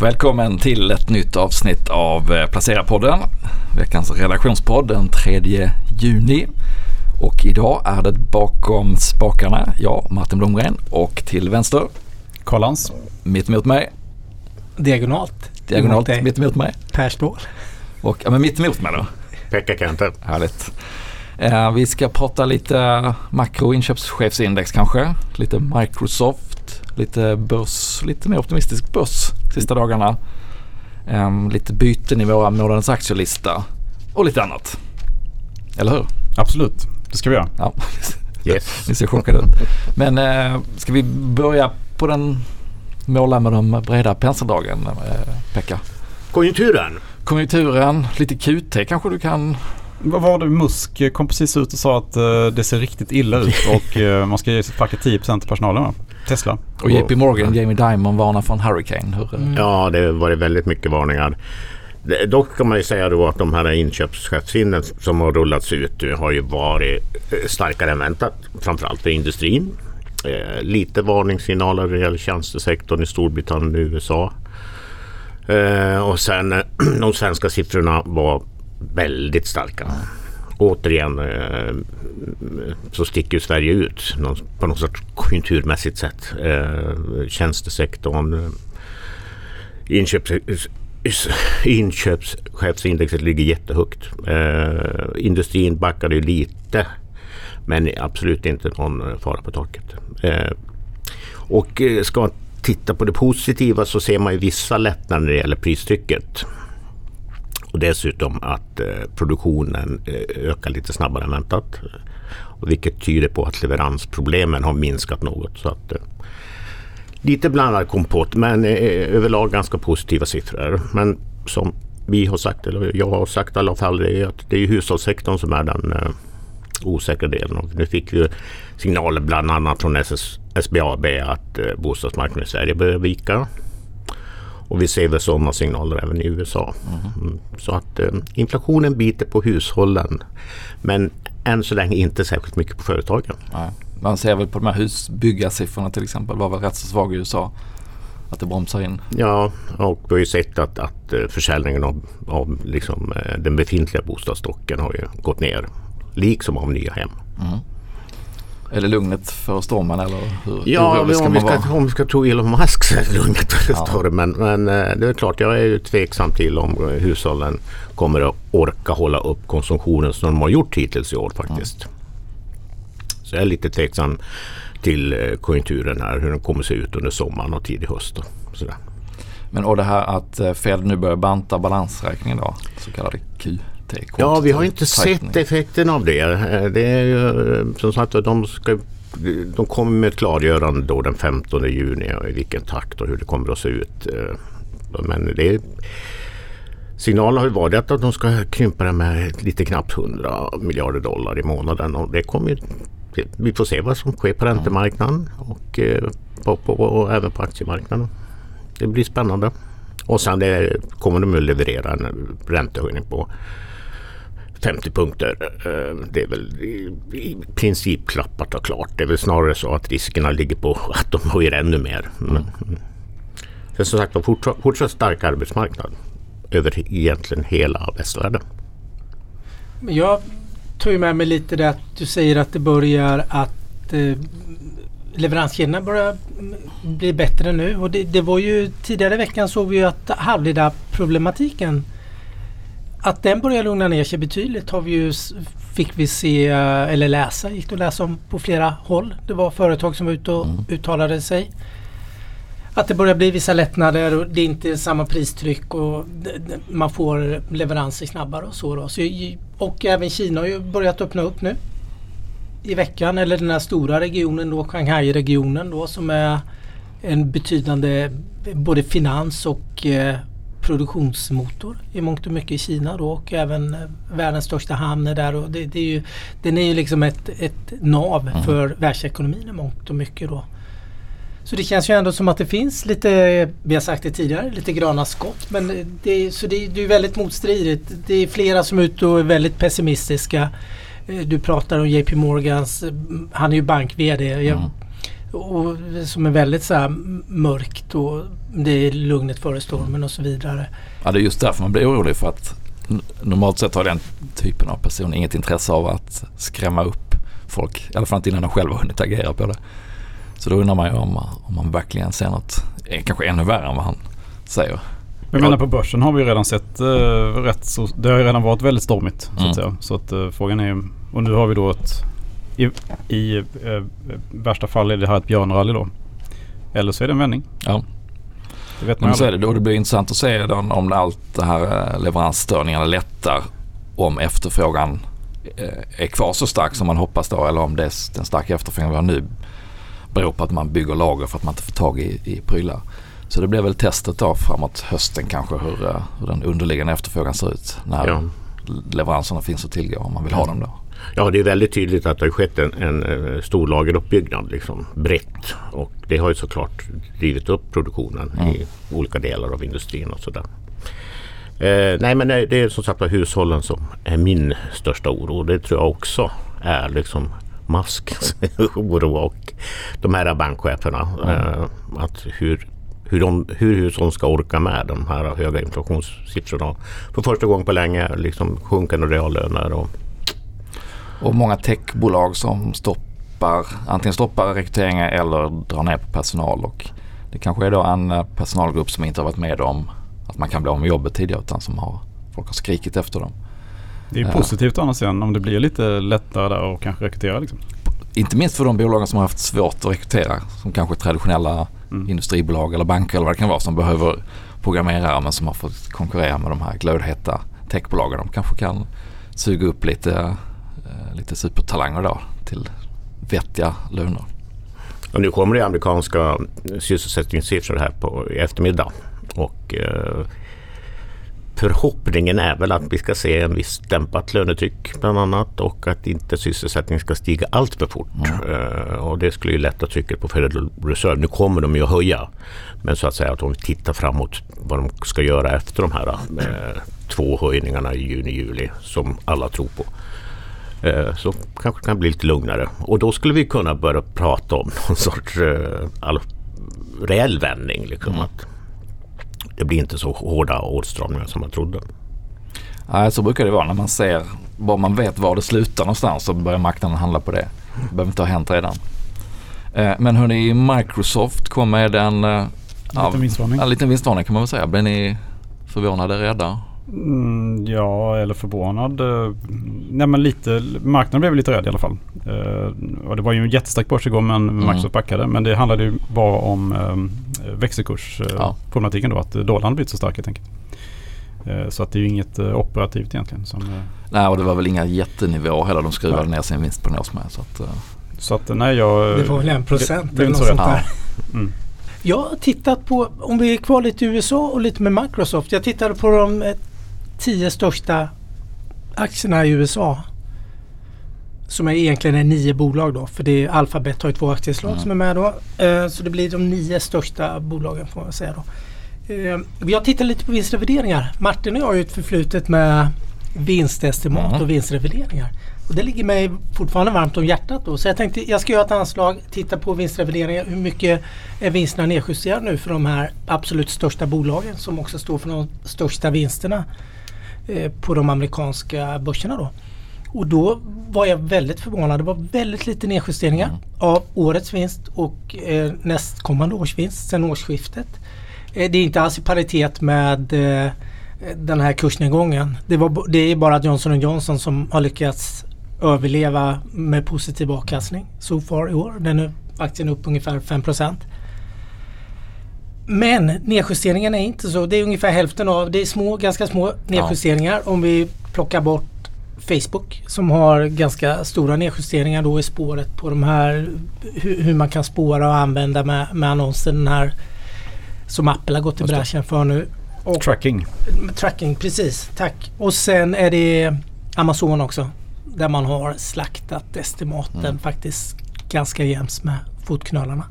Välkommen till ett nytt avsnitt av eh, Placera-podden. Veckans redaktionspodd den 3 juni. Och idag är det bakom spakarna jag, Martin Blomgren och till vänster Kollans. mitt emot mig, Diagonalt. diagonalt Emot mitt emot mig Per Ståhl. och ja, men mitt emot mig då. Pekka Kenter. Härligt. Eh, vi ska prata lite makro inköpschefsindex kanske. Lite Microsoft, lite börs, lite mer optimistisk börs sista dagarna. Eh, lite byten i våra månadens aktielista och lite annat. Eller hur? Absolut, det ska vi göra. Ja, Yes. ni ser chockade ut. Men eh, ska vi börja på den måla med de breda penseldragen, eh, Pekka? Konjunkturen. Konjunkturen, lite QT kanske du kan Vad var det Musk kom precis ut och sa att eh, det ser riktigt illa ut och man ska ge sitt facket 10% till personalen va? Tesla. Och JP Morgan, Jamie Dimon varnar för en hurricane. Hur, Mm. Ja, det har varit väldigt mycket varningar. Dock kan man ju säga då att de här inköpschefshinden som har rullats ut nu har ju varit eh, starkare än väntat. Framförallt för industrin. Eh, lite varningssignaler när det gäller tjänstesektorn i Storbritannien och USA. Eh, och sen de svenska siffrorna var väldigt starka. Återigen eh, så sticker ju Sverige ut på något sorts konjunkturmässigt sätt. Eh, tjänstesektorn, eh, inköps, inköpschefsindexet ligger jättehögt. Industrin backade ju lite men absolut inte någon fara på taket. Och ska man titta på det positiva så ser man ju vissa lättnader när det gäller pristrycket. Och dessutom att eh, produktionen eh, ökar lite snabbare än väntat. Vilket tyder på att leveransproblemen har minskat något. Så att, eh, lite blandad kompott men överlag ganska positiva siffror. Men som vi har sagt, eller jag har sagt i alla fall, det är att det är hushållssektorn som är den osäkra delen. Och nu fick vi signaler bland annat från SS, SBAB att bostadsmarknaden i Sverige börjar vika. Och vi ser väl sådana signaler även i USA. Mm. Så att eh, inflationen biter på hushållen. Men än så länge inte särskilt mycket på företagen. Nej. Man ser väl på de här husbyggarsiffrorna till exempel var väl rätt så svag i USA. Att det bromsar in. Ja, och vi har ju sett att, att eh, försäljningen av, av liksom, eh, den befintliga bostadsstocken har ju gått ner. Liksom av nya hem. Är det lugnet för stormen eller hur Ja, men ska om vi, man ska, vara? om vi ska tro Elon Musk så är det lugnt för Ja. står det. Men, eh, det är klart, jag är ju tveksam till om hushållen kommer att orka hålla upp konsumtionen som de har gjort hittills i år faktiskt. Så jag är lite tveksam till eh, konjunkturen här, hur den kommer se ut under sommaren och tidig höst. Och sådär. Men och det här att eh, Fed nu börjar banta balansräkningen då, så kallade QT. Ja, vi har inte tightening. sett effekten av det. Eh, Det är ju eh, som sagt att de ska de kommer med ett klargörande då den 15 juni och i vilken takt och hur det kommer att se ut. Eh, Men det är, signalen har ju varit att de ska krympa det med lite knappt 100 miljarder dollar i månaden. Och det kommer vi får se vad som sker på räntemarknaden och, på, på, och även på aktiemarknaden. Det blir spännande. Och sen det, kommer de att leverera en räntehöjning på 50 punkter. Eh, Det är väl i, princip klappat och klart. Det är väl snarare så att riskerna ligger på att de höjer ännu mer. Men, mm. Är som sagt fortsatt, fortsatt stark arbetsmarknad över egentligen hela västvärlden. Men Jag tog ju med mig lite det att du säger att det börjar att eh, leveranskedjorna börjar mm, bli bättre nu. Och det, det var ju tidigare i veckan såg vi ju att halvledarproblematiken att den börjar lugna ner sig betydligt har vi ju, fick vi se eh, eller läsa, gick det att läsa om på flera håll. Det var företag som var ute och uttalade sig. Att det börjar bli vissa lättnader och det är inte samma pristryck och man får leveranser snabbare och så. Då. så och även Kina har ju börjat öppna upp nu i veckan. Eller den här stora regionen då, Shanghai-regionen då som är en betydande både finans och eh, produktionsmotor i mångt och mycket i Kina då och även eh, världens största hamn är där. Och det, det är ju, den är ju liksom ett, ett nav för världsekonomin i mångt och mycket då. Så det känns ju ändå som att det finns lite, vi har sagt det tidigare, lite gröna skott. Men det, så det, det är väldigt motstridigt. Det är flera som är ute och är väldigt pessimistiska. Eh, Du pratar om JP Morgans, eh, han är ju bank-VD. Jag, Mm. Och som är väldigt så här mörkt och det är lugnet före stormen och så vidare. Ja, det är just därför man blir orolig för att normalt sett har den typen av person inget intresse av att skrämma upp folk. I alla fall inte innan de själva har hunnit agera på det. Så då undrar man ju om, om man verkligen ser något, eh, kanske ännu värre än vad han säger. Jag menar på börsen har vi ju redan sett uh, rätt så, det har ju redan varit väldigt stormigt så Mm. att säga. Så att uh, frågan är och nu har vi då ett, i, i uh, värsta fall är det här ett björnrally då. Eller så är det en vändning. Ja. Det vet man Men så är det då. Det blir intressant att se då, om allt det här eh, leveransstörningarna lättar. Om efterfrågan eh, är kvar så stark som man hoppas då. Eller om det, är den starka efterfrågan vi har nu beror på att man bygger lager för att man inte får tag i, i prylar. Så det blir väl testet då framåt hösten kanske hur, eh, hur den underliggande efterfrågan ser ut. När Ja. leveranserna finns att tillgå om man vill ha dem då. Ja, det är väldigt tydligt att det har skett en, en, eh, stor lageruppbyggnad liksom, brett. Och det har ju såklart drivit upp produktionen i olika delar av industrin och sådär. Eh, nej men det det är som sagt hushållen som är min största oro. Det tror jag också är liksom Musks oro och de här bankcheferna. Eh, att hur, hur, de, hur hushållen ska orka med de här höga inflationssiffrorna. För första gången på länge liksom sjunkande reallöner och Och många techbolag som stoppar, antingen stoppar rekryteringar eller drar ner på personal. Och det kanske är då en eh, personalgrupp som inte har varit med om att man kan bli av med jobbet tidigare utan som har, folk har skrikit efter dem. Det är ju Ja. positivt å andra sidan om det blir lite lättare där och kanske rekrytera liksom. Inte minst för de bolagen som har haft svårt att rekrytera. Som kanske traditionella Mm. industribolag eller banker eller vad det kan vara som behöver programmerare men som har fått konkurrera med de här glödheta techbolagen. De kanske kan suga upp lite, eh, lite supertalanger då till vettiga löner. Och nu kommer det amerikanska sysselsättningssiffror här på i eftermiddag. Och eh, förhoppningen är väl att vi ska se en viss dämpat lönetryck bland annat och att inte sysselsättningen ska stiga allt för fort. Eh, och det skulle ju lätta trycket på Federal Reserve. Nu kommer de ju att höja. Men så att säga att om vi tittar framåt vad de ska göra efter de här eh, två höjningarna i juni-juli som alla tror på. Eh, så kanske det kan bli lite lugnare. Och då skulle vi kunna börja prata om någon sorts eh, all, reell vändning. Liksom, att det blir inte så hårda åtstramningar som man trodde. Nej, så brukar det vara när man ser, bara man vet var det slutar någonstans så börjar marknaden handla på det. Det behöver inte ha hänt redan. Eh, Men hörni, Microsoft kom med en, eh, ja, Lite vinstvarning. en liten vinstvarning kan man väl säga. Blev ni förvånade, rädda? Mm, ja, eller förvånad. Eh, Nej men lite, marknaden blev lite rädd i alla fall. Eh, och det var ju en jättestark börs igår men Mm. Microsoft backade. Men det handlade ju bara om eh, växelkursproblematiken Ja. då. Att dollarn blivit så stark helt enkelt. Eh, så att det är ju inget operativt egentligen. Som, Nej, och det var väl inga jättenivåer heller. De skruvade Nej. ner sin vinstprognos med. Så att, så att nej jag... Det var väl en procent det eller något så sånt där. Mm. Jag har tittat på, om vi är kvar lite i USA och lite med Microsoft. Jag tittade på de tio största aktierna i USA. Som är egentligen är nio bolag då. För det är Alphabet har ju två aktieslag Mm. som är med då. Eh, Så det blir de nio största bolagen får man säga då. Eh, Vi har tittat lite på vinstrevideringar. Martin och jag har ju ett förflutet med vinstestimat Mm. och vinstrevideringar. Och det ligger mig fortfarande varmt om hjärtat då. Så jag tänkte jag ska göra ett anslag, titta på vinstrevideringar. Hur mycket är vinsterna nedjusterade nu för de här absolut största bolagen som också står för de största vinsterna på de amerikanska börserna då. Och då var jag väldigt förvånad. Det var väldigt lite nedjusteringar Mm. av årets vinst och eh, nästkommande års vinst sedan årsskiftet. Eh, det är inte alls i paritet med eh, den här kursnedgången. Det, var, det är bara Johnson Johnson som har lyckats överleva med positiv avkastning so far i år. Den är aktien upp ungefär 5 Men nedjusteringen är inte så. Det är ungefär hälften av. Det är små, ganska små nedjusteringar om vi plockar bort Facebook som har ganska stora nedjusteringar då i spåret på de här hur, hur man kan spåra och använda med, med annonser den här som Apple har gått i bräschen för nu. Och Tracking. Tracking, precis. Tack. Och sen är det Amazon också. Där man har slaktat estimaten Mm. faktiskt ganska jämnt med fotknölarna.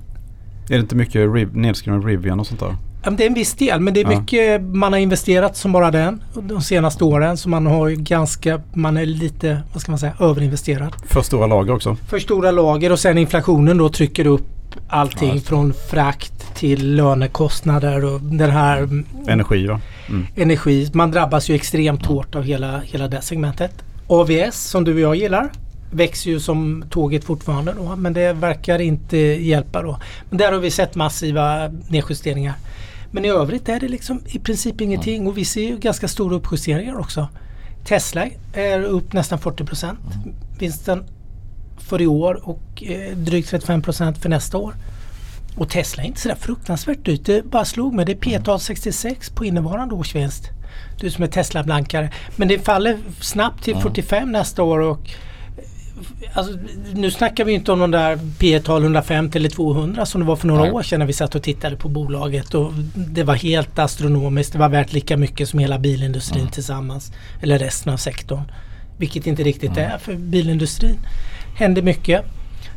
Är det inte mycket riv, nedskriven Rivian och sånt där? Ja, Det är en viss del men det är Ja. mycket man har investerat som bara den de senaste åren. Så man har ganska, man är lite, vad ska man säga, överinvesterad. För stora lager också. För stora lager och sen inflationen då trycker upp allting Ja, från frakt till lönekostnader och den här Energi va? Mm. energi. Man drabbas ju extremt hårt av hela, hela det segmentet. AVS som du och jag gillar växer ju som tåget fortfarande då, men det verkar inte hjälpa då. Men där har vi sett massiva nedjusteringar. Men i övrigt är det liksom i princip ingenting och vi ser ju ganska stora uppjusteringar också. Tesla är upp nästan 40 procent. Vinsten för i år och eh, drygt 35 procent för nästa år. Och Tesla är inte sådär fruktansvärt dyrt. Det bara slog mig. Det är P-tal 66 på innevarande års vinst. Du som är Tesla-blankare. Men det faller snabbt till 45 nästa år. Och, alltså, nu snackar vi inte om de där P-tal 150 eller 200 som det var för några Nej. år sedan när vi satt och tittade på bolaget. Och det var helt astronomiskt. Det var värt lika mycket som hela bilindustrin tillsammans. Eller resten av sektorn. Vilket inte riktigt är för bilindustrin. Händer mycket.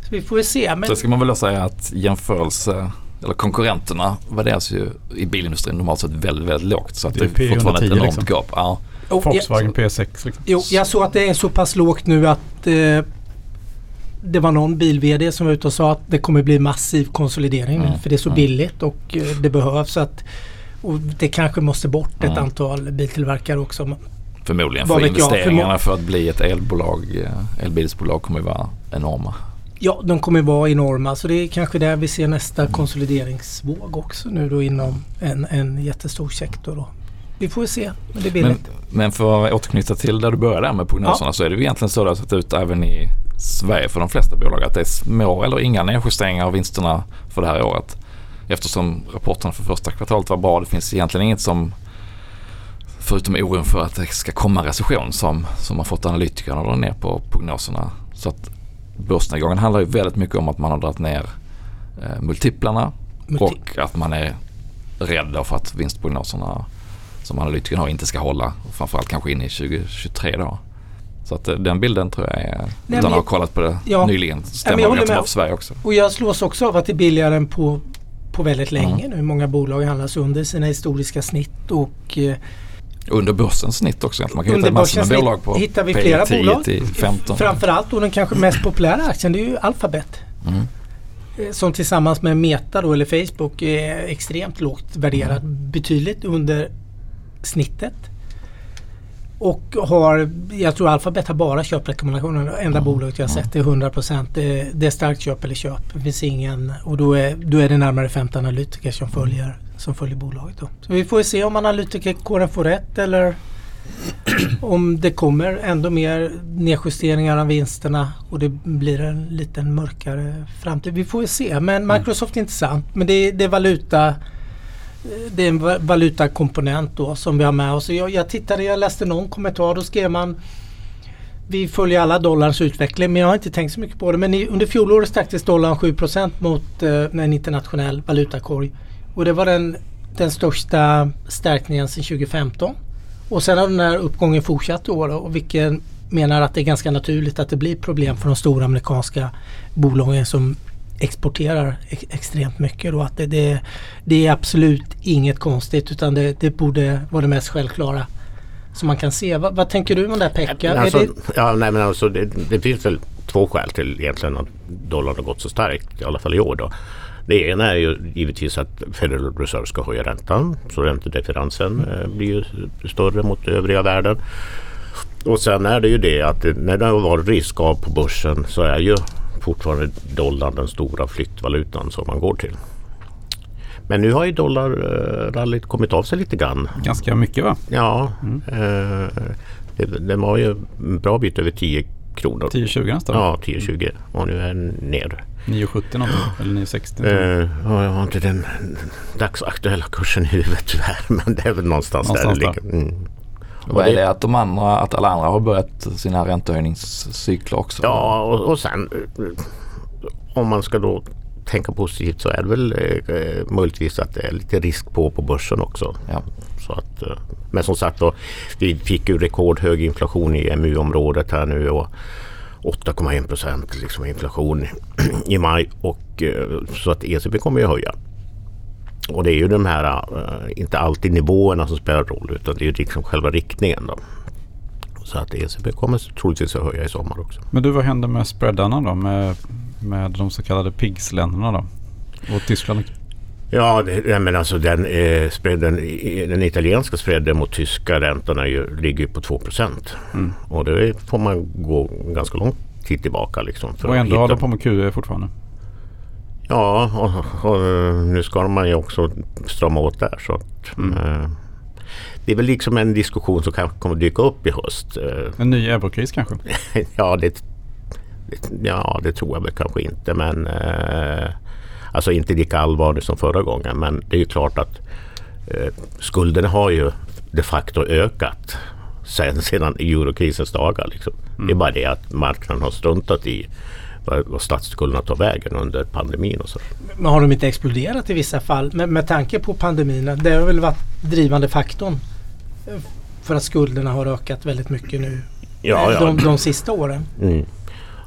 Så vi får väl se. Men Så ska man väl säga att jämförelse eller konkurrenterna värderas ju i bilindustrin normalt sett väldigt, väldigt lågt. Så att Det det är fortfarande ett P110 enormt liksom. gap. Ja. Oh, ja. Volkswagen P6 liksom. Jo, jag såg att det är så pass lågt nu att eh, det var någon bil-VD som var ute och sa att det kommer bli massiv konsolidering Mm, för det är så mm. billigt och eh, det behövs. Att, och det kanske måste bort ett Mm. antal biltillverkare också. Förmodligen för jag, investeringarna för att bli ett elbolag, eh, elbilsbolag kommer vara enorma. Ja, de kommer vara enorma så det är kanske där vi ser nästa konsolideringsvåg också nu då inom en, en jättestor sektor. Då. Vi får se, men det är Men, men för att återknyta till där du började med prognoserna så är det ju egentligen så sett ut även i Sverige för de flesta bolag att det är små eller inga nedjusteringar av vinsterna för det här året. Eftersom rapporten för första kvartalet var bra. Det finns egentligen inget som förutom oron för att det ska komma recession som, som har fått analytikerna att dra ner på prognoserna. Så att börsnedgången handlar ju väldigt mycket om att man har dragit ner eh, multiplarna Multi- och att man är rädd för att vinstprognoserna som analytikerna har inte ska hålla. Framförallt kanske in i 2023 då. Så att eh, den bilden tror jag är, men utan att ha kollat på det Ja. nyligen, stämmer jag ganska bra för Sverige också. Och jag slås också av att det är billigare än på, på väldigt länge Mm. nu. Många bolag handlas under sina historiska snitt och eh, Under börsens snitt också egentligen. Man kan Under hitta massor med bolag på hittar vi flera P10 bolag. till 15. Framförallt då den kanske mest populära aktien det är ju Alphabet. Mm. Eh, Som tillsammans med Meta då, eller Facebook är extremt lågt värderad. Mm. Betydligt under snittet. Och har, jag tror Alphabet har bara köprekommendationer. Enda Mm. bolaget jag har Mm. sett är 100% det, det är starkt köp eller köp. Det finns ingen och då är, då är det närmare 50 analytiker som följer, som följer bolaget. Då. Så vi får se om analytikerkåren får rätt eller om det kommer ändå mer nedjusteringar av vinsterna och det blir en liten mörkare framtid. Vi får ju se. Men Microsoft är intressant. Men det det är valuta det är en valutakomponent då som vi har med oss. Jag, jag tittade, jag läste någon kommentar. Då skrev man vi följer alla dollarns utveckling men jag har inte tänkt så mycket på det. Men i, under fjolåret stärktes dollarn 7% mot eh, en internationell valutakorg. Och det var den, den största stärkningen sedan 2015. Och sen har den här uppgången fortsatt i år då, och vilken menar att det är ganska naturligt att det blir problem för de stora amerikanska bolagen som exporterar ex- extremt mycket. Då. Att det, det, det är absolut inget konstigt utan det, det borde vara det mest självklara som man kan se. Vad, vad tänker du om det här Pekka? Alltså, ja, nej, men alltså, det, det finns väl två skäl till egentligen att dollarn har gått så starkt, i alla fall i år. Då. Det ena är ju givetvis att Federal Reserve ska höja räntan. Så räntedifferensen eh, blir ju större mot övriga världen. Och sen är det ju det att när det har varit risk av på börsen så är ju fortfarande dollarn den stora flyttvalutan som man går till. Men nu har ju dollarrallyt kommit av sig lite grann. Ganska mycket va? Ja, Mm. eh, det, den var ju en bra bit över 10 kronor. 10-20 nästan? Ja, 10-20 och nu är den ner. 9,70 någonting. Eller 9,60. Eh, ja, jag har inte den dagsaktuella kursen i huvudet tyvärr men det är väl någonstans, Någonstans där ligger. Mm. Vad är det att de andra, att alla andra har börjat sina räntehöjningscykler också? Ja, och, och sen eh, om man ska då tänka positivt så är det väl eh, möjligtvis att det är lite risk på på börsen också. Ja. Så att, eh, men som sagt då, vi fick ju rekordhög inflation i EMU-området här nu och 8,1 procent liksom inflation i maj och eh, så att ECB kommer ju höja. Och det är ju de här, eh, inte alltid nivåerna som spelar roll utan det är ju liksom själva riktningen då. Så att ECB kommer troligtvis att höja i sommar också. Men du, vad händer med spreadarna då? Med, med de så kallade PIGS-länderna då? Och Tyskland? Ja, det, men alltså den, eh, spreaden, den italienska spreaden mot tyska räntorna ju, ligger på 2 mm. Och det får man gå ganska lång tid tillbaka. Liksom, och ändå håller på med QE fortfarande? Ja, och, och, nu ska man ju också strama åt där. Så att, mm. eh, det är väl liksom en diskussion som kanske kommer dyka upp i höst. Eh. En ny eurokris kanske? ja, det, ja, det tror jag väl kanske inte. Men eh, Alltså inte lika allvarlig som förra gången. Men det är ju klart att eh, skulderna har ju de facto ökat sen, sedan eurokrisens dagar. Liksom. Mm. Det är bara det att marknaden har struntat i vad statsskulderna tar vägen under pandemin och så. Men har de inte exploderat i vissa fall? Med, med tanke på pandemin, det har väl varit drivande faktorn för att skulderna har ökat väldigt mycket nu ja, ja. De, de sista åren. Mm.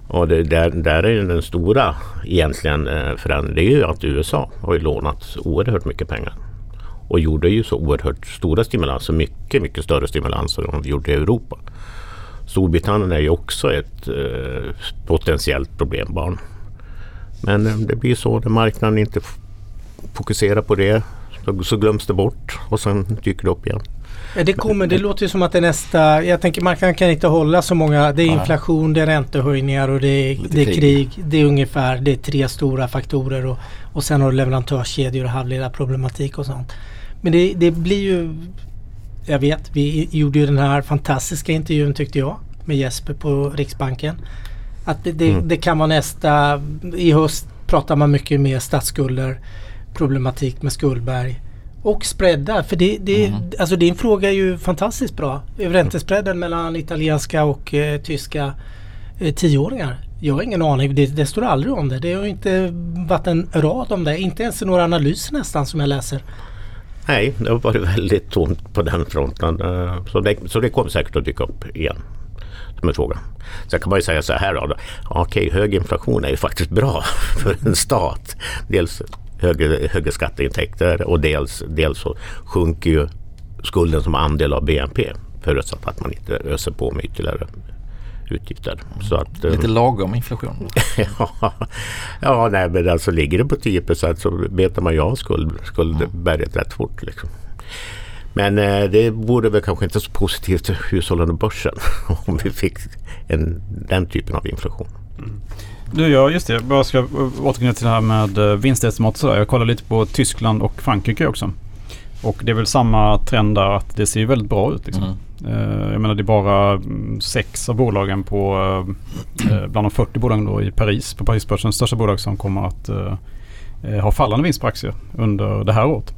Och det, där, där är den stora egentligen eh, förändringen. Det är ju att USA har ju lånat oerhört mycket pengar. Och gjorde ju så oerhört stora stimulanser. Mycket, mycket större stimulanser än de gjorde i Europa. Storbritannien är ju också ett eh, potentiellt problembarn. Men eh, det blir så när marknaden inte fokuserar på det så, så glöms det bort och sen dyker det upp igen. Ja, det kommer, det låter ju som att det nästa, jag tänker marknaden kan inte hålla så många, det är inflation, det är räntehöjningar och det är, det är krig. Det är ungefär, det är tre stora faktorer och, och sen har du leverantörskedjor och halvledarproblematik och sånt. Men det, det blir ju, jag vet, vi gjorde ju den här fantastiska intervjun tyckte jag med Jesper på Riksbanken. Att det, det, mm. det kan vara nästa, i höst pratar man mycket mer statsskulder, problematik med skuldberg och spreadar. För det, det, mm. alltså din fråga är ju fantastiskt bra. Räntespreaden mellan italienska och eh, tyska eh, tioåringar. Jag har ingen aning. Det, det, står aldrig om det. Det har inte varit en rad om det. Inte ens några analyser nästan som jag läser. Nej, det har varit väldigt tomt på den fronten. Eh, så det, så det kommer säkert att dyka upp igen. Som en fråga. Sen kan man ju säga så här då. Okej, hög inflation är ju faktiskt bra för en stat. Dels högre, högre skatteintäkter och dels, dels så sjunker ju skulden som andel av BNP förutsatt att man inte öser på med ytterligare utgifter. Så att, Lite um, lagom inflation. ja, ja nej, men alltså ligger det på 10 så betar man ju av skuld, skuldberget rätt fort. Liksom. Men eh, det vore väl kanske inte så positivt för hushållen och börsen om vi fick en, den typen av inflation. Mm. Du, ja just det. Jag bara ska återknyta till det här med eh, vinstestimat. Jag kollar lite på Tyskland och Frankrike också. Och det är väl samma trend där att det ser väldigt bra ut. Liksom. Mm. Eh, jag menar det är bara mm, sex av bolagen på eh, eh, bland de 40 bolagen då i Paris på Parisbörsens största bolag som kommer att ha fallande vinst på aktier under det här året.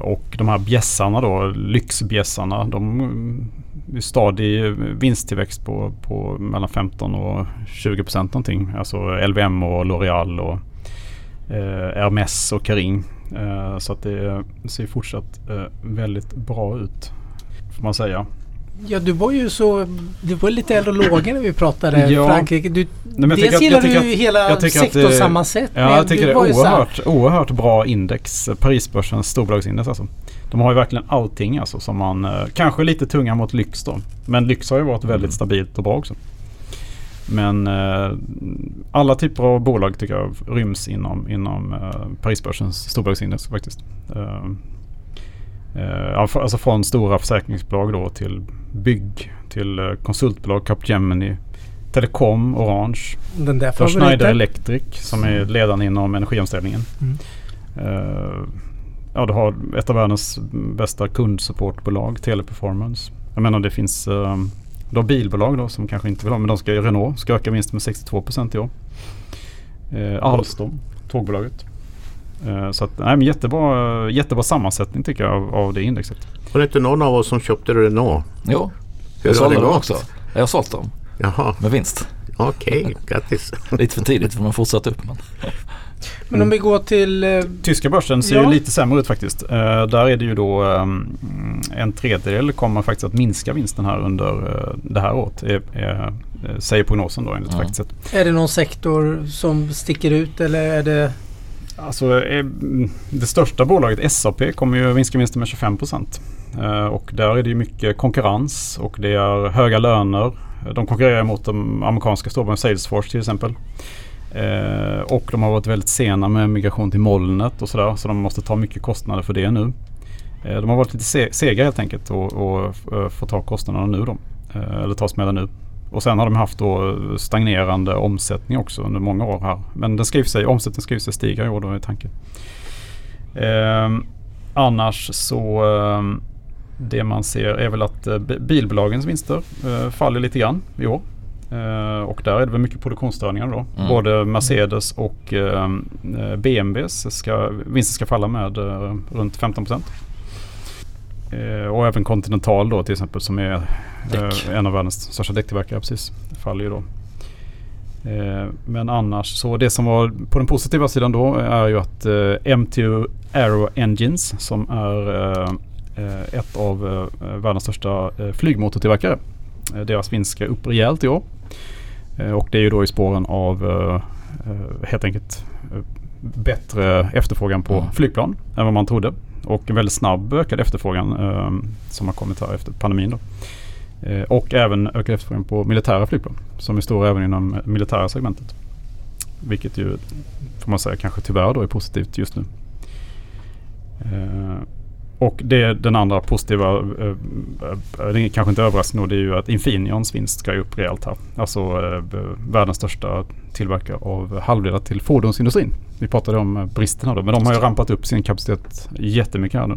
Och de här bjässarna då, lyxbjässarna, de mm, är stadig vinsttillväxt på, på mellan 15 och 20 procent någonting. Alltså LVM och L'Oreal och uh, Hermes och Kering. Så att det ser fortsatt väldigt bra ut får man säga. Ja du var ju så, du var lite eld och lågor när vi pratade ja. Frankrike. Du, Nej, dels gillar du ju hela sektorsammansättningen. Ja jag tycker det är oerhört, oerhört bra index. Parisbörsens storbolagsindex alltså. De har ju verkligen allting alltså som man, eh, kanske lite tunga mot lyx då. Men lyx har ju varit väldigt mm. stabilt och bra också. Men eh, alla typer av bolag tycker jag ryms inom, inom eh, Parisbörsens storbolagsindex faktiskt. Eh, Eh, alltså från stora försäkringsbolag då till bygg, till eh, konsultbolag, Capgemini, Telekom, Orange. Den där för Schneider Electric som är ledande inom energiomställningen. Mm. Uh, ja, du har ett av världens bästa kundsupportbolag, Teleperformance. Jag menar det finns uh, du har bilbolag då som kanske inte vill ha, men de ska Renault ska öka vinsten med 62 i år. Uh, Alstom, tågbolaget. Eh, så att, nej, men jättebra, jättebra sammansättning tycker jag av, av det indexet. Var det inte någon av oss som köpte Renault? Jo, jag sålde dem också. Jag har sålt dem. Jaha. Med vinst. Okej, okay, grattis. Lite för tidigt för man fortsatt upp. Men, men om vi går till... Eh, Tyska börsen ser ja. ju lite sämre ut faktiskt. Uh, där är det ju då um, en tredjedel kommer faktiskt att minska vinsten här under det här året. Säger prognosen då enligt ja. faktiskt. Är det någon sektor som sticker ut eller är det Alltså, eh, det största bolaget SAP kommer ju minska vinsten med 25 procent. Eh, och där är det ju mycket konkurrens och det är höga löner. De konkurrerar mot de amerikanska storbolagen Salesforce till exempel. Eh, och de har varit väldigt sena med migration till molnet och sådär. Så de måste ta mycket kostnader för det nu. De har varit lite sega helt enkelt och, och uh, får ta kostnaderna nu då. Eller ta smällen nu. Och sen har de haft då stagnerande omsättning också under många år här. Men den skriver sig, omsättningen skriver sig stiga i år då är tanken. Eh, annars så eh, det man ser är väl att eh, bilbolagens vinster eh, faller lite grann i år. Uh, och där är det väl mycket produktionsstörningar då. Mm. Både Mercedes och uh, BMWs ska, vinster ska falla med runt 15 procent. Och även Continental då till exempel som är en av världens största däcktillverkare precis. Faller ju då. men annars så det som var på den positiva sidan då är ju att MTU Aero Engines som är ett av världens största flygmotortillverkare deras vinst ska upp rejält i år. Eh, och det är ju då i spåren av eh, eh, helt enkelt bättre efterfrågan på mm. flygplan än vad man trodde. Och en väldigt snabb ökad efterfrågan som har kommit här efter pandemin. Då. och även ökad efterfrågan på militära flygplan som är stora även inom militära segmentet. Vilket ju får man säga kanske tyvärr då är positivt just nu. Och det, den andra positiva, eh, eh, det är kanske inte överraskande, det är ju att Infineons vinst ska upp rejält här. Alltså eh, världens största tillverkare av halvledare till fordonsindustrin. Vi pratade om bristerna då, men de har ju rampat upp sin kapacitet jättemycket här nu.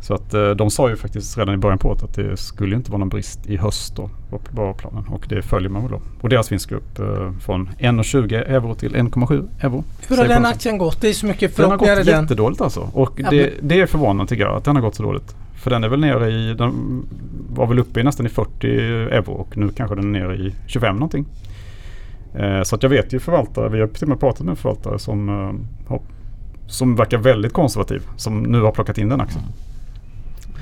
Så att eh, de sa ju faktiskt redan i början på året att det skulle inte vara någon brist i höst då. Var planen och det följer man väl då. Och deras vinst går upp eh, från 1,20 euro till 1,7 euro. Hur har den aktien gått? Det är så mycket förhoppningar Den har gått jättedåligt alltså. Och ja, det, det är förvånande tycker jag att den har gått så dåligt. För den är väl nere i, den var väl uppe i nästan i 40 euro och nu kanske den är nere i 25 någonting. Eh, så att jag vet ju förvaltare, vi har till och med pratat med förvaltare som, eh, som verkar väldigt konservativ. Som nu har plockat in den aktien.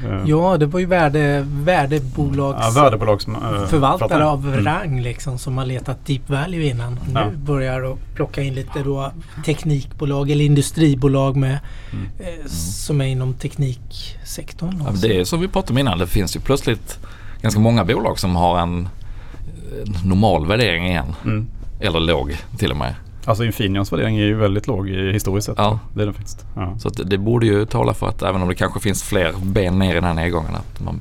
Eh. Ja, det var ju värde, värdebolags ja, värdebolags, äh, förvaltare av mm. rang liksom som har letat deep value innan. Ja. Nu börjar de plocka in lite då teknikbolag eller industribolag med mm. eh, som är inom tekniksektorn. Ja, det är som vi pratade om innan. Det finns ju plötsligt ganska många bolag som har en normal värdering igen. Mm. Eller låg till och med. Alltså Infineons värdering är ju väldigt låg i historiskt sett. Ja. Det är den faktiskt. Ja. Så det, det borde ju tala för att även om det kanske finns fler ben ner i den här nedgången att, man,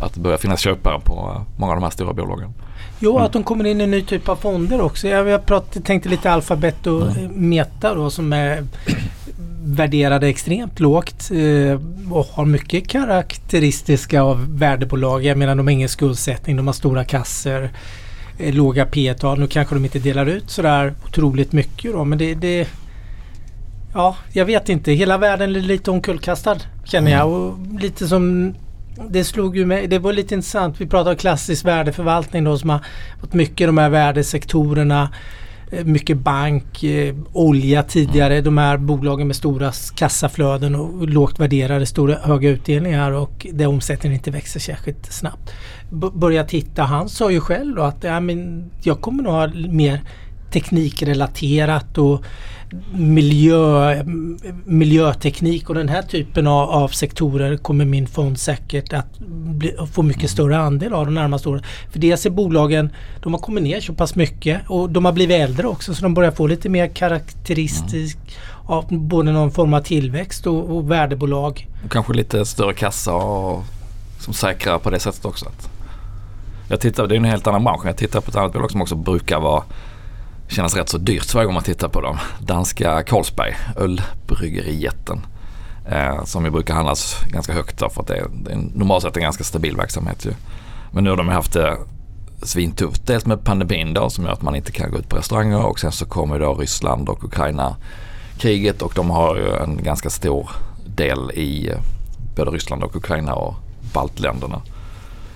att det börjar finnas köpare på många av de här stora bolagen. Jo, mm. att de kommer in i en ny typ av fonder också. Jag, jag prat, tänkte lite Alphabet och mm. Meta då som är värderade extremt lågt eh, och har mycket karaktäristiska av värdebolag. Jag menar de har ingen skuldsättning, de har stora kasser. Eh, låga P tal Nu kanske de inte delar ut sådär otroligt mycket då men det, det Ja, jag vet inte. Hela världen är lite omkullkastad känner jag. Och lite som det slog ju mig. Det var lite intressant. Vi pratade om klassisk värdeförvaltning då som har fått mycket de här värdesektorerna. Eh, mycket bank, eh, olja tidigare. De här bolagen med stora kassaflöden och lågt värderade stora höga utdelningar och där omsättningen inte växer särskilt snabbt. Börja titta, han sa ju själv då att ja, men jag kommer nog ha mer teknikrelaterat och miljö, miljöteknik och den här typen av, av sektorer kommer min fond säkert att bli, få mycket större andel av de närmaste åren. För dels är bolagen, de har kommit ner så pass mycket och de har blivit äldre också så de börjar få lite mer karaktäristisk mm. av både någon form av tillväxt och, och värdebolag. Och kanske lite större kassa och som säkrar på det sättet också. Jag tittar, det är en helt annan bransch. Jag tittar på ett annat bolag som också brukar vara kännas rätt så dyrt varje gång man tittar på dem. Danska Carlsberg, ölbryggerijätten. Eh, som ju brukar handlas ganska högt då, för att det är, det är normalt sett en ganska stabil verksamhet ju. Men nu har de haft det svintufft. Dels med pandemin då som gör att man inte kan gå ut på restauranger och sen så kommer då Ryssland och Ukraina kriget och de har ju en ganska stor del i eh, både Ryssland och Ukraina och baltländerna.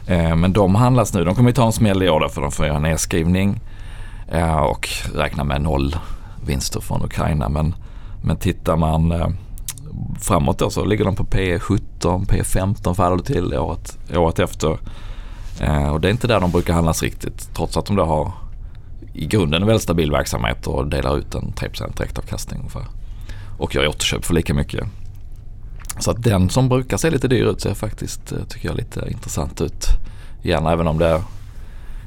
Eh, men de handlas nu. De kommer ju ta en smäll i år då för de får göra nedskrivning eh, och räkna med noll vinster från Ukraina. Men, men tittar man eh, framåt då så ligger de på P17, P15 faller det till året, året efter. Och det är inte där de brukar handlas riktigt trots att de då har i grunden en väldigt stabil verksamhet och delar ut en 3% direktavkastning ungefär. Och gör återköp för lika mycket. Så att den som brukar se lite dyr ut ser faktiskt, eh, tycker jag, lite intressant ut igen. Även om det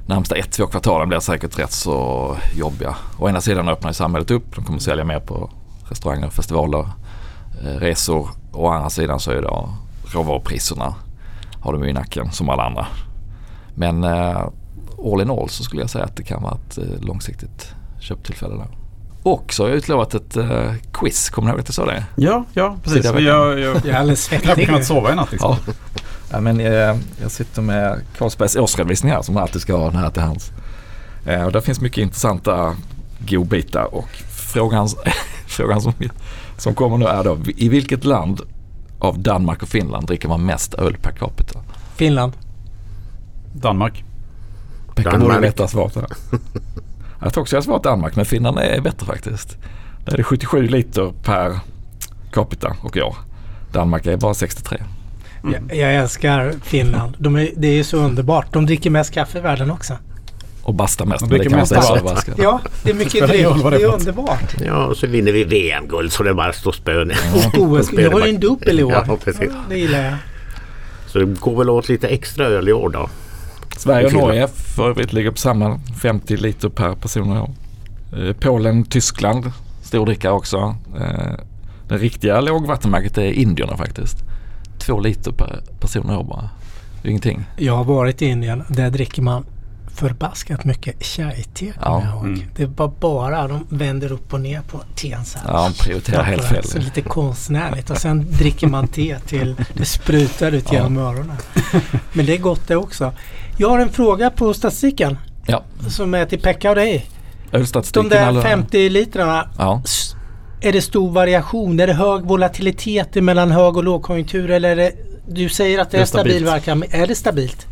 närmsta ett, två kvartalen blir säkert rätt så jobbiga. Å ena sidan öppnar ju samhället upp. De kommer sälja mer på restauranger, festivaler, eh, resor. Å andra sidan så är det råvarupriserna har de ju i nacken som alla andra. Men eh, all in all så skulle jag säga att det kan vara ett långsiktigt köptillfälle där. Och så har jag utlovat ett eh, quiz. Kommer ni ihåg att jag sa det? Ja, ja precis. Vi har, jag, Jag är alldeles svettig kunnat nu. sova i natt liksom. Ja. ja men, eh, jag sitter med Carlsbergs årsredovisning här som alltid ska ha den här till hands. Eh, och där finns mycket intressanta godbitar och frågan, frågan som, som kommer nu är då i vilket land av Danmark och Finland dricker man mest öl per capita? Finland. Danmark. Pekka Danmark. borde veta svaret här. Jag tror också jag har svarat Danmark men Finland är bättre faktiskt. Där är det 77 liter per capita och år. Danmark är bara 63. Jag, jag älskar Finland. De är, det är så underbart. De dricker mest kaffe i världen också. Och bastar mest. De det dricker kan man mest. Ja, det är mycket vad Det det är underbart. Ja, och så vinner vi VM-guld så det bara står spön. Och OS. Vi har ju en dubbel i år. Ja, precis. Det gillar jag. Så det går väl åt lite extra öl i år då. Sverige och. Norge för övrigt ligger på samma 50 liter per person och år. Eh, Polen, Tyskland, stordrickare också. Eh, Det riktiga lågvattenmärket är Indierna faktiskt. Två liter per person och år bara. Det är ingenting. Jag har varit i Indien. Där dricker man förbaskat mycket chai-te Ja. Mm. Det var bara de vänder upp och ner på teen så här. Ja, prioriterar helt fel. Så lite konstnärligt och sen dricker man te till det sprutar ut Ja. genom öronen. Men det är gott det också. Jag har en fråga på statistiken Ja, som är till Pekka och dig. De där alla- 50 litrarna. Ja. Är det stor variation? Är det hög volatilitet mellan hög och lågkonjunktur? Eller är det, du säger att det Det är är stabil stabilt. verkan. men Är det stabilt?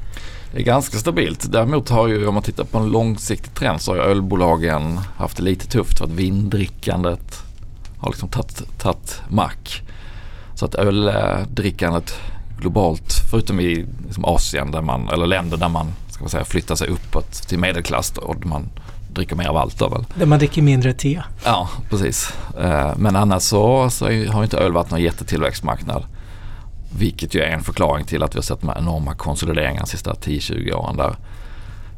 Är ganska stabilt. Däremot har ju om man tittar på en långsiktig trend så har ju ölbolagen haft det lite tufft för att vindrickandet har liksom tagit, mark. Så att öldrickandet globalt, förutom i liksom Asien där man, eller länder där man ska man säga, flyttar sig uppåt till medelklass och man dricker mer av allt då väl. Där man dricker mindre te. Ja, precis. Eh, Men annars så, så har inte öl varit någon jättetillväxtmarknad. Vilket ju är en förklaring till att vi har sett de här enorma konsolideringarna de sista 10-20 åren där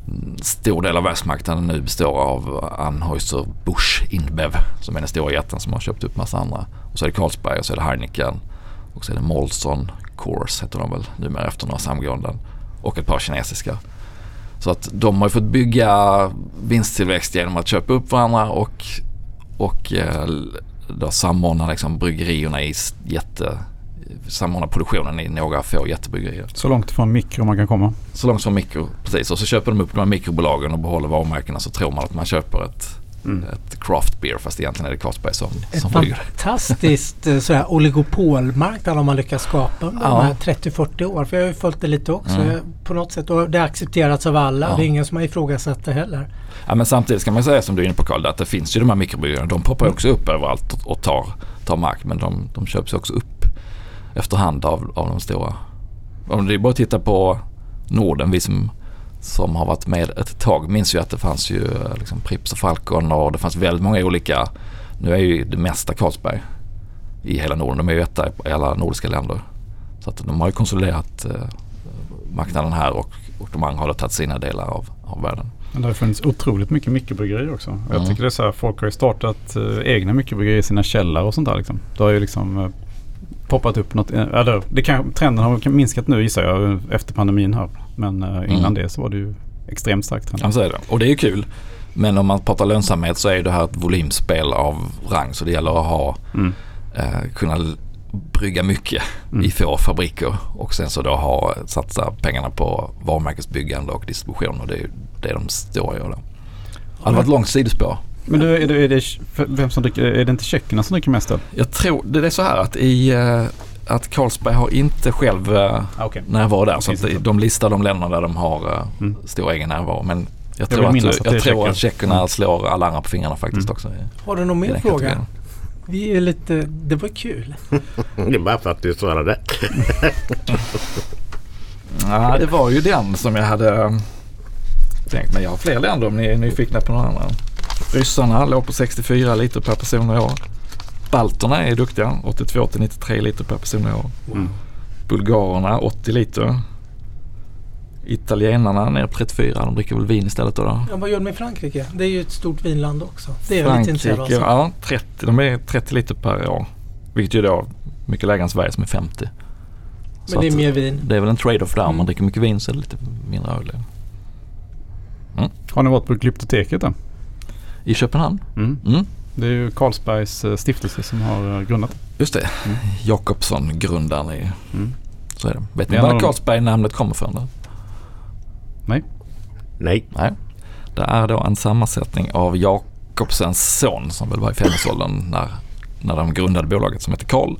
en stor del av världsmarknaden nu består av Anheuser Busch InBev som är den stora jätten som har köpt upp massa andra. Och så är det Carlsberg och så är det Heineken och så är det Molson Coors heter de väl numera efter några samgåenden och ett par kinesiska. Så att de har ju fått bygga vinsttillväxt genom att köpa upp varandra och, och eh, då samordna liksom bryggerierna i jätte samordna produktionen i några få jättebryggerier. Så långt från mikro man kan komma. Så långt som mikro, precis. Och så köper de upp de här mikrobolagen och behåller varumärkena så tror man att man köper ett, Mm. ett craft beer fast egentligen är det Carlsberg som, Ett som brygger. fantastiskt eh, sådär, oligopolmarknad har man lyckats skapa under Ja. de här 30-40 år. För jag har ju följt det lite också Mm. på något sätt. Och det har accepterats av alla. Ja. Det är ingen som har ifrågasatt det heller. Ja, men samtidigt ska man säga som du är inne på Karl, att det finns ju de här mikrobryggerierna. De poppar ju också upp överallt och, och tar, tar mark men de, de köps också upp efterhand av, av de stora. Om det är bara att titta på Norden, vi som, som har varit med ett tag minns ju att det fanns ju eh, liksom Pripps och Falcon och det fanns väldigt många olika. Nu är ju det mesta Carlsberg i hela Norden. De är ju etta i alla nordiska länder. Så att de har ju konsoliderat eh, marknaden här och, och de andra har tagit sina delar av, av världen. Men det har funnits otroligt mycket mikrobryggerier också. Och Jag Mm. tycker det är så här, folk har ju startat eh, egna mikrobryggerier i sina källare och sånt där liksom. Det har ju liksom eh, poppat upp något. eh, Eller, det kan, trenden har minskat nu gissar jag efter pandemin här. Men eh, innan Mm. det så var det ju extremt starkt trend. Ja, så är det. Och det är ju kul. Men om man pratar lönsamhet så är det här ett volymspel av rang. Så det gäller att ha, Mm. eh, kunna brygga mycket Mm. i få fabriker. Och sen så då ha, satsa pengarna på varumärkesbyggande och distribution. Och det är ju det de gör då. Det hade varit ett långt sidospår. Men du, är det, är det, vem som dricker, är det inte tjeckerna som dricker mest öl? Jag tror, det är så här att i eh, att Carlsberg har inte själv eh, Ah, okay. närvaro där. Så att det de, de listar de länderna där de har eh, Mm. stor egen närvaro. Men jag tror, att, minnas att är jag tror att tjeckerna Mm. slår alla andra på fingrarna faktiskt Mm. också. i- Har du någon mer fråga? kategorin. Vi är lite... Det var kul. Det är bara för att du svarade. Ja, det var ju den som jag hade tänkt. Men jag har fler länder om ni är nyfikna på några andra. Ryssarna låg på 64 liter per person och år. Balterna är duktiga, 82 till 93 liter per person och år. Mm. Bulgarerna 80 liter. Italienarna ner på 34. De dricker väl vin istället då. då. Ja, vad gör de i Frankrike? Det är ju ett stort vinland också. Det är jag lite. Frankrike, ja 30. De är 30 liter per år. Vilket ju då mycket lägre än Sverige som är 50. Så Men det är mer vin. det är väl en trade-off där. Om Mm. man dricker mycket vin så är det lite mindre öl. Har ni varit på Glyptoteket då? I Köpenhamn? Mm. Mm. Det är ju Carlsbergs eh, stiftelse som har eh, grundat. Just det. Mm. Jakobsson, grundaren i... Mm. Så är det. Vet ni är var de- Carlsberg-namnet kommer från? Då? Nej. Nej. Det är då en sammansättning av Jakobsens son som väl var i femårsåldern när, när de grundade bolaget som heter Karl.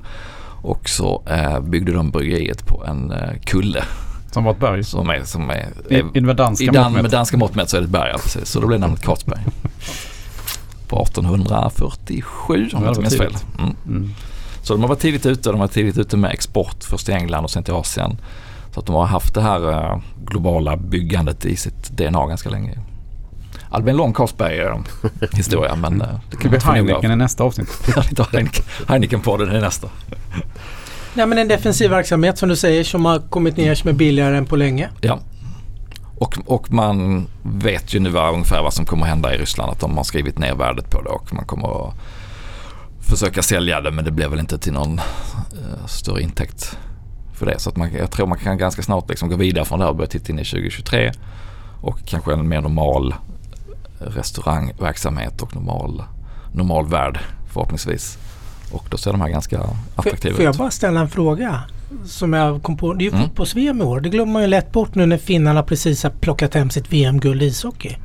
Och så eh, byggde de bryggeriet på en eh, kulle Som var ett berg. som är, som är, I, är i med danska i dan, med danska mått mätt så är det ett berg, ja, precis. Så då blev namnet Carlsberg. På 1847 om jag inte minns fel. tidigt. Mm. Mm. Så de har varit tidigt ute. De var tidigt ute med export först till England och sen till Asien. Så att de har haft det här eh, globala byggandet i sitt DNA ganska länge. Ja, det blir en lång Carlsberg-historia men eh, det Det kan blir få nog Heineken i nästa avsnitt. Heineken- på den i nästa. Nej men en defensiv verksamhet som du säger som har kommit ner som är billigare än på länge. Ja. Och, och man vet ju nu vad, ungefär vad som kommer hända i Ryssland. Att de har skrivit ner värdet på det och man kommer att försöka sälja det men det blir väl inte till någon eh, större intäkt för det. Så att man, jag tror man kan ganska snart liksom gå vidare från det här och börja titta in i 2023 och kanske en mer normal restaurangverksamhet och normal, normal värld förhoppningsvis. Och då ser de här ganska attraktiva får jag ut. bara ställa en fråga? Som jag kom på. Det är ju Mm. fotbolls-VM i år. Det glömmer man ju lätt bort nu när finnarna precis har plockat hem sitt VM-guld i ishockey.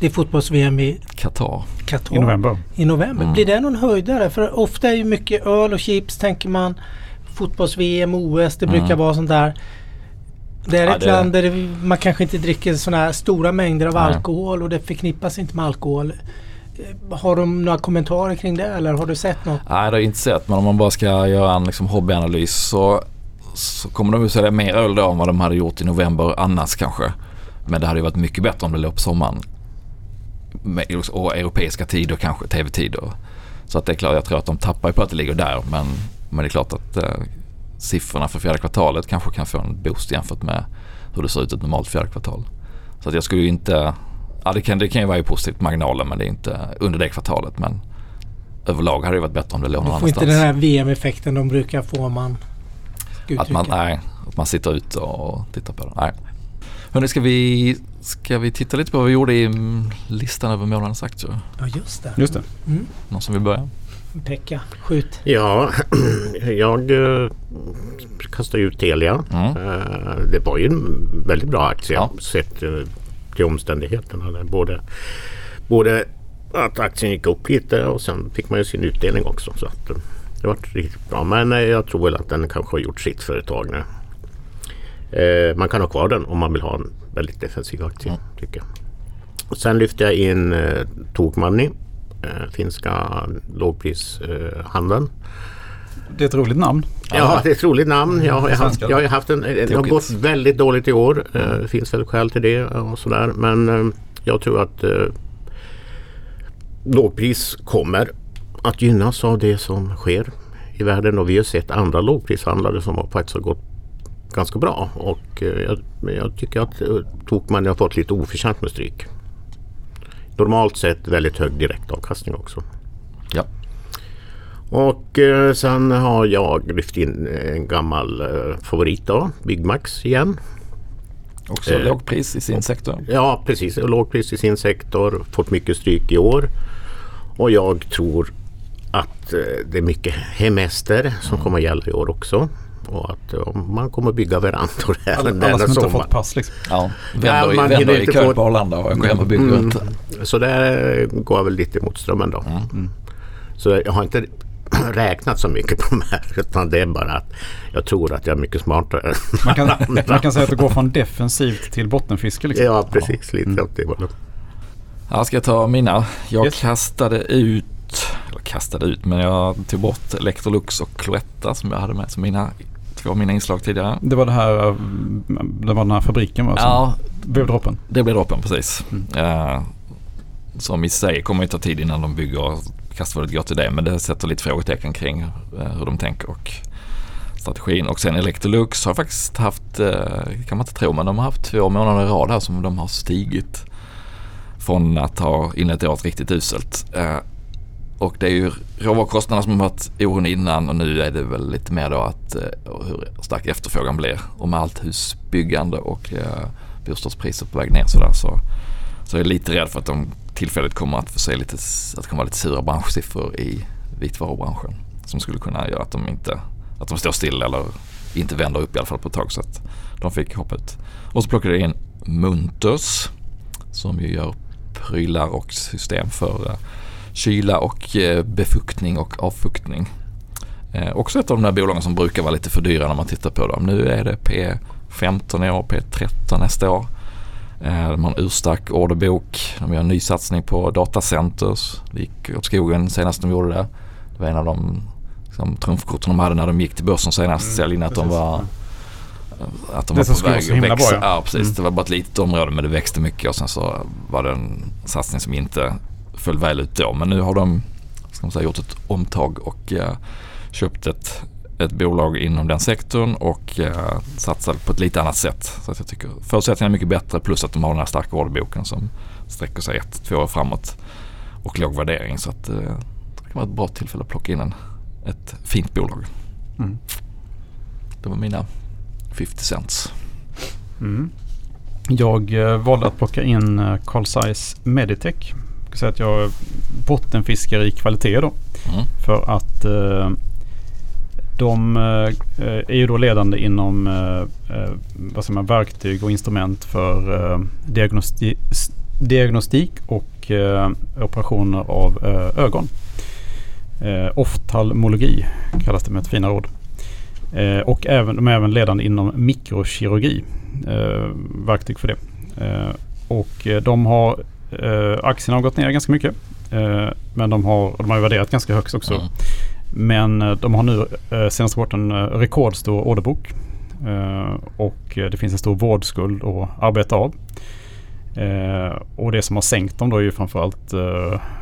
Det är fotbolls-VM i Qatar. Qatar I november. i november. Mm. Blir det någon höjdare? För ofta är ju mycket öl och chips tänker man. Fotbolls-VM, OS, det brukar Mm. vara sånt där. Det är Ja, ett det- land där man kanske inte dricker sådana här stora mängder av Nej. alkohol och det förknippas inte med alkohol. Eh, Har de några kommentarer kring det eller har du sett något? Nej, det är inte sett. Men om man bara ska göra en liksom, hobbyanalys så, så kommer de ju sälja mer öl då än vad de hade gjort i november annars kanske. Men det hade ju varit mycket bättre om det låg på sommaren. Med, och europeiska tider kanske, tv-tider. Så att det är klart, jag tror att de tappar på att det ligger där. Men, men det är klart att eh, siffrorna för fjärde kvartalet kanske kan få en boost jämfört med hur det ser ut ett normalt fjärde kvartal. Så att jag skulle ju inte... Ja, det kan, det kan ju vara ju positivt på marginalen men det är inte under det kvartalet. Men överlag hade det varit bättre om det låg någon Du får inte annanstans. den här VM-effekten de brukar få om man ska Att man, uttrycka. nej, att man sitter ute och tittar på det. Nej. Hörrni, ska vi, ska vi titta lite på vad vi gjorde i listan över månadens aktier? Ja just det. Just det. Mm. Någon som vill börja? Pekka, skjut. Ja, jag eh, kastade ut Telia. Mm. Eh, det var ju en väldigt bra aktie Ja. sett eh, till omständigheterna. Både, både att aktien gick upp lite och sen fick man ju sin utdelning också. Så att, det var riktigt bra. Men eh, jag tror väl att den kanske har gjort sitt för ett tag nu. Eh, man kan ha kvar den om man vill ha en väldigt defensiv aktie. Mm. Tycker jag. Och sen lyfte jag in eh, Tokmanni. Eh, finska lågprishandeln. Det är ett roligt namn. Ja, det är ett roligt namn. Jag har, haft, jag har haft en, det har gått väldigt dåligt i år. Eh, Det finns väl skäl till det och sådär. Men eh, jag tror att eh, lågpris kommer att gynnas av det som sker i världen. Och vi har sett andra lågprishandlare som har faktiskt har gått ganska bra. Och eh, jag, jag tycker att eh, Tokmanni har fått lite oförtjänt med stryk. Normalt sett väldigt hög direktavkastning också. Ja. Och eh, sen har jag lyft in en gammal eh, favorit då, Byggmax igen. Också Eh, lågpris i sin sektor. Ja precis, lågpris i sin sektor, fått mycket stryk i år. Och jag tror att eh, det är mycket hemester som kommer att gälla i år också. Och att eh, man kommer bygga verandor här Alla, denna alla som inte har sommar. fått pass liksom. Ja, Ja, vänder, man i, vänder kö på Arlanda och går hem och bygger Mm. runt. Så där går jag väl lite mot strömmen då. Mm. Så jag har inte räknat så mycket på de här utan det är bara att jag tror att jag är mycket smartare. Man kan, man kan säga att det går från defensivt till bottenfiske. Liksom. ja precis, lite Mm. åt det hållet. Ja, ska jag ta mina? Jag Yes. kastade ut, eller kastade ut, men jag tog bort Electrolux och Cloetta som jag hade med som mina, två av mina inslag tidigare. Det var det här, eh, det var den här fabriken va? Ja, blev droppen. det blev droppen precis. Mm. Eh, som i sig kommer ju ta tid innan de bygger kastvärdet går till det men det sätter lite frågetecken kring eh, hur de tänker och strategin. Och sen Electrolux har faktiskt haft, eh, kan man inte tro, men de har haft två månader i rad här som de har stigit. Från att ha inlett året riktigt uselt. Och det är ju råvarukostnaderna som har varit oron innan och nu är det väl lite mer då att eh, hur stark efterfrågan blir. Och med allt husbyggande och eh, bostadspriser på väg ner sådär så, så är jag lite rädd för att de tillfälligt kommer att få se lite, att det kommer vara lite sura branschsiffror i vitvarubranschen. Som skulle kunna göra att de inte att de står still eller inte vänder upp i alla fall på ett tag. Så att de fick hoppa ut. Och så plockade jag in Munters som ju gör prylar och system för eh, kyla och uh, befuktning och avfuktning. Uh, också ett av de där bolagen som brukar vara lite för dyra när man tittar på dem. Nu är det P15 i år, P13 nästa år. De har en urstark orderbok. De gör en ny satsning på datacenters. Det gick åt skogen senast de gjorde det. Det var en av de liksom, trumfkorten de hade när de gick till börsen senast. Mm, Sälj att de var att de det var på väg att växa. Bra, ja. ja precis. Mm. Det var bara ett litet område men det växte mycket och sen så var det en satsning som inte föll väl ut då. Men nu har de ska man säga, gjort ett omtag och uh, köpt ett, ett bolag inom den sektorn och uh, satsat på ett lite annat sätt. Så att jag tycker förutsättningarna är mycket bättre plus att de har den här starka orderboken som sträcker sig ett, två år framåt och låg värdering. Så att uh, det kan vara ett bra tillfälle att plocka in en ett fint bolag. Mm. Det var mina 50 cents. Mm. Jag eh, valde att plocka in eh, Carl Zeiss Meditech. Kan säga att jag bottenfiskar i kvalitet då. Mm. För att eh, de eh, är ju då ledande inom eh, eh, vad säger man, verktyg och instrument för diagnosti diagnostik och operationer av ögon. Oftalmologi kallas det med ett finare ord. Och även, de är även ledande inom mikrokirurgi. Verktyg för det. Och de har, eh, aktierna har gått ner ganska mycket. Eh, men de har, de har värderat ganska högt också. Mm. Men de har nu senaste rapporten rekordstor orderbok. och det finns en stor vårdskuld att arbeta av. och det som har sänkt dem då är ju framförallt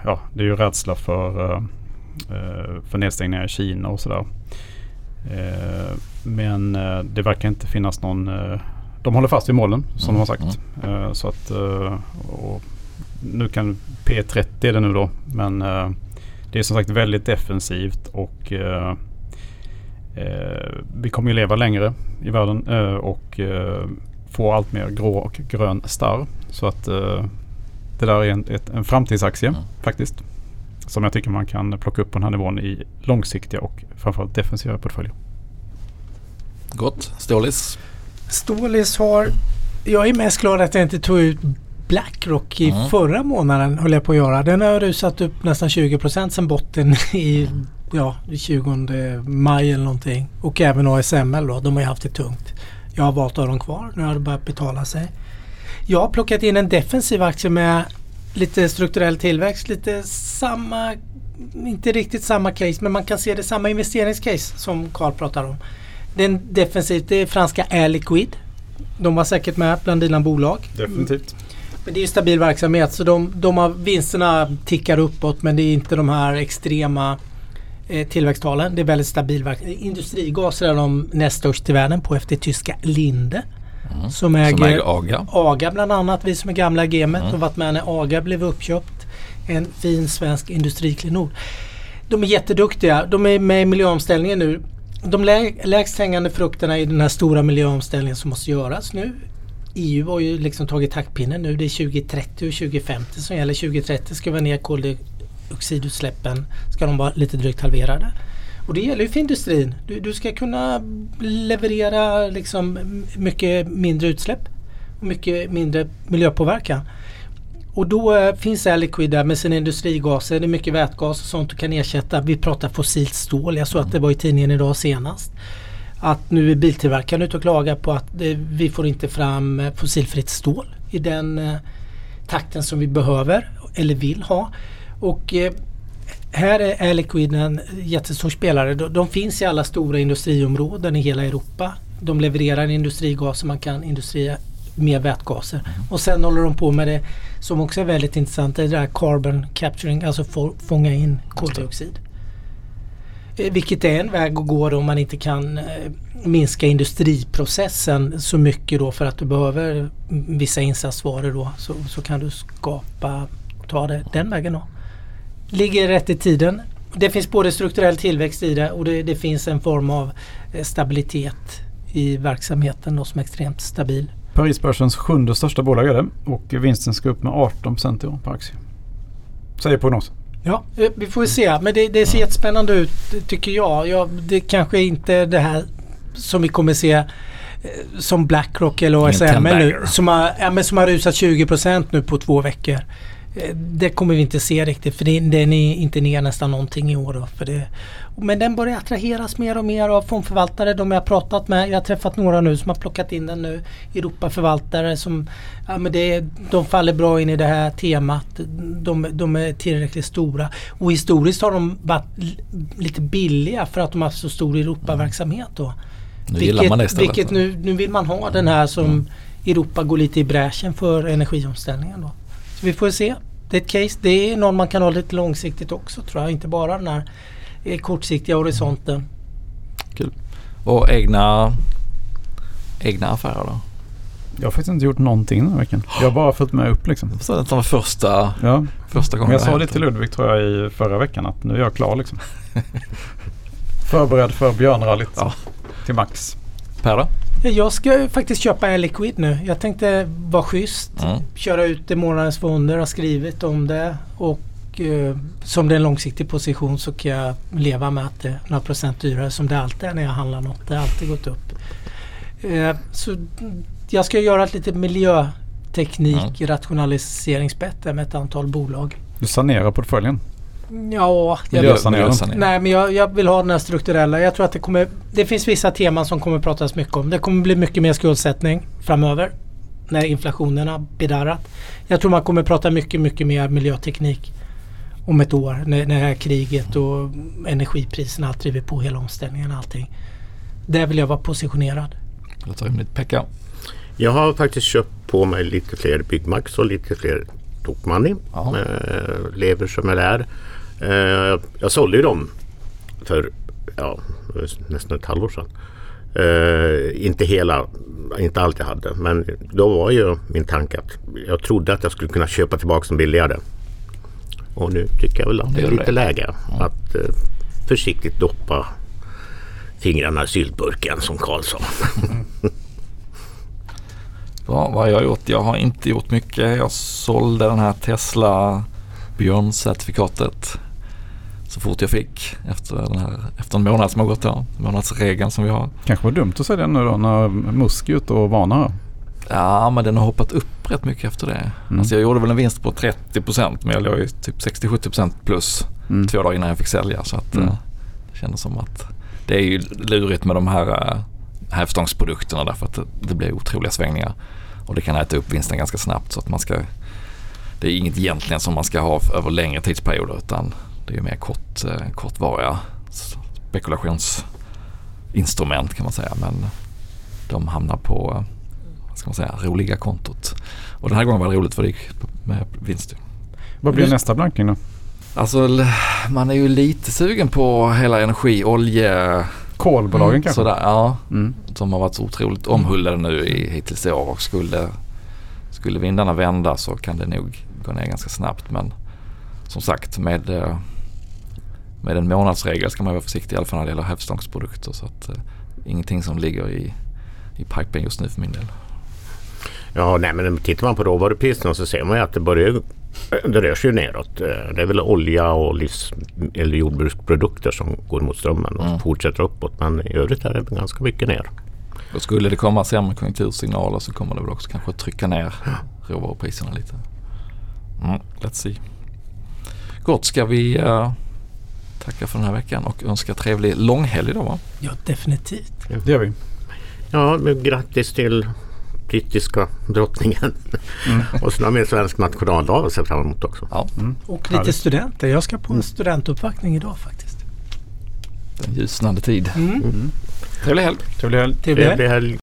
ja, det är ju rädsla för Eh, för nedstängningar i Kina och sådär. Eh, men eh, det verkar inte finnas någon de håller fast vid målen som mm. de har sagt. Mm. Så att, nu kan P30 är det nu då. Men det är som sagt väldigt defensivt och vi kommer ju leva längre i världen och få allt mer grå och grön starr. Så att det där är en, ett, en framtidsaktie mm. faktiskt som jag tycker man kan plocka upp på den här nivån i långsiktiga och framförallt defensiva portföljer. Gott. Stålis? Stålis har... Jag är mest glad att jag inte tog ut Blackrock i mm. förra månaden höll jag på att göra. Den har rusat upp nästan 20 sen botten i ja, 20 maj eller någonting. Och även ASML då. De har ju haft det tungt. Jag har valt att ha dem kvar. Nu har det börjat betala sig. Jag har plockat in en defensiv aktie med lite strukturell tillväxt, lite samma, inte riktigt samma case men man kan se det samma investeringscase som Carl pratar om. Är defensivt, det är franska Air Liquid. De var säkert med bland dina bolag. Definitivt. Men det är stabil verksamhet så de, de har, vinsterna tickar uppåt men det är inte de här extrema eh, tillväxttalen. Det är väldigt stabil verksamhet. Industrigaser är de näst störst i världen på efter tyska Linde. Mm. Som, äger, som äger AGA. AGA bland annat, vi som är gamla i gamet mm. och varit med när AGA blev uppköpt. En fin svensk industriklenod. De är jätteduktiga. De är med i miljöomställningen nu. De lä lägst hängande frukterna i den här stora miljöomställningen som måste göras nu. EU har ju liksom tagit taktpinnen nu. Det är 2030 och 2050 som gäller. 2030 ska vi ner koldioxidutsläppen. Ska de vara lite drygt halverade. Och det gäller ju för industrin. Du, du ska kunna leverera liksom mycket mindre utsläpp och mycket mindre miljöpåverkan. Och då eh, finns finns Aliquid där med sina industrigaser. Det är mycket vätgas och sånt du kan ersätta. Vi pratar fossilt stål. Jag såg att det var i tidningen idag senast. Att nu är biltillverkarna ute och klagar på att vi får inte fram eh, fossilfritt stål i den eh, takten som vi behöver eller vill ha. Och eh, här är Air Liquid en jättestor spelare. De, finns i alla stora industriområden i hela Europa. De levererar industrigaser, man kan industria med vätgaser. Mm. Och sen håller de på med det som också är väldigt intressant. Det är det här carbon capturing, alltså få, fånga in koldioxid. Vilket är en väg att gå då om man inte kan eh, minska industriprocessen så mycket då för att du behöver vissa insatsvaror då. Så, så kan du skapa, ta det den vägen då. Ligger rätt i tiden. Det finns både strukturell tillväxt i det och det, det finns en form av eh, stabilitet i verksamheten då som är extremt stabil. Parisbörsens sjunde största bolag är det och vinsten ska upp med 18 procent i år per aktie. Säger prognosen. Ja, eh, vi får se. Men det, det ser jättespännande ut tycker jag. jag. Det kanske inte är det här som vi kommer se eh, som Blackrock eller Ingen ASM nu. Som har, ja, men som har rusat 20% nu på två veckor. Eh, Det kommer vi inte se riktigt för det, den är inte ner nästan någonting i år. Då, för det. Men den börjar attraheras mer och mer av fondförvaltare. De jag har pratat med. Jag har träffat några nu som har plockat in den nu. Europaförvaltare som ja, men det, de faller bra in i det här temat. De, de är tillräckligt stora. Och historiskt har de varit lite billiga för att de har haft så stor Europaverksamhet. Då. Nu gillar man det istället. vilket nu, nu vill man ha den här som Europa går lite i bräschen för energiomställningen. Då. Så vi får se. Det är ett case. Det är någon man kan ha lite långsiktigt också tror jag. Inte bara den här eh, kortsiktiga horisonten. Kul. Och egna, egna affärer då? Jag har faktiskt inte gjort någonting den här veckan. Jag har bara följt med upp liksom. Så det var första, Ja, första men gången jag sa det till Ludvig tror jag i förra veckan att nu är jag klar liksom. Förberedd för björnrallyt Ja. till max. Per då? Jag ska faktiskt köpa en liquid nu. Jag tänkte vara schysst. Mm. Köra ut det månadens fonder. Har skrivit om det. Och eh, som det är en långsiktig position så kan jag leva med att det är några procent dyrare som det alltid är när jag handlar något. Det har alltid gått upp. Eh, så mm, jag ska göra ett litet miljöteknik rationaliseringsbett där med ett antal bolag. Du sanerar portföljen. Ja, jag Miljösanering. Miljösanering. Nej men jag, jag vill ha den här strukturella. Jag tror att det kommer... Det finns vissa teman som kommer pratas mycket om. Det kommer bli mycket mer skuldsättning framöver. När inflationen har bedarrat. Jag tror man kommer prata mycket, mycket mer miljöteknik om ett år. När, när det här kriget och energipriserna allt driver på hela omställningen och allting. Där vill jag vara positionerad. Låter rimligt. Pekka? Jag har faktiskt köpt på mig lite fler Byggmax och lite fler Tokmanni. Eh, lever som jag lär. Eh, jag sålde ju dem för ja, nästan ett halvår sedan. Eh, inte hela, inte allt jag hade. Men då var ju min tanke att jag trodde att jag skulle kunna köpa tillbaka dem billigare. Och nu tycker jag väl att det är lite läge att eh, försiktigt doppa fingrarna i syltburken som Karl sa. Bra, vad har jag gjort? Jag har inte gjort mycket. Jag sålde den här Tesla Björn-certifikatet så fort jag fick efter, den här, efter en månad som har gått då. Månadsregeln som vi har. Kanske var dumt att säga det nu då när Musk är ute och varnar. Ja, men den har hoppat upp rätt mycket efter det. Mm. Alltså jag gjorde väl en vinst på 30% men jag låg ju typ 60-70% plus Mm. två dagar innan jag fick sälja. Så att Mm. eh, det kändes som att det är ju lurigt med de här uh, hävstångsprodukterna därför att det, blir otroliga svängningar. Och det kan äta upp vinsten ganska snabbt så att man ska det är inget egentligen som man ska ha över längre tidsperioder utan det är ju mer kort, eh, kortvariga spekulationsinstrument kan man säga. Men de hamnar på eh, vad ska man säga, roliga kontot. Och den här gången var det roligt för det gick med vinst. Vad blir nästa blankning då? Alltså man är ju lite sugen på hela energi, olje, Kolbolagen Mm, kanske? sådär. Ja, Mm. som har varit så otroligt omhuldade nu i, hittills i år och skulle, skulle vindarna vända så kan det nog gå ner ganska snabbt. Men som sagt med, eh, med en månadsregel ska man vara försiktig i alla fall när det gäller hävstångsprodukter. Så att, eh, ingenting som ligger i, i pipen just nu för min del. Ja, nej, men tittar man på råvarupriserna så ser man ju att det börjar det rör sig ju neråt. Eh, Det är väl olja och livs eller jordbruksprodukter som går mot strömmen och Mm. fortsätter uppåt. Men i övrigt är det ganska mycket ner. Och skulle det komma sämre konjunktursignaler så kommer det väl också kanske trycka ner råvarupriserna lite. Mm, let's see. Gott, ska vi eh, tacka för den här veckan och önska trevlig långhelg då va? Ja, definitivt. Det gör vi. Ja, men grattis till brittiska drottningen. Mm. och sen har vi en svensk nationaldag att se fram emot också. Ja, Mm. Och lite Härligt. studenter. Jag ska på en studentuppvaktning idag faktiskt. en ljusnande tid. Mm. Trevlig helg! Trevlig helg. Trevlig helg. Trevlig helg.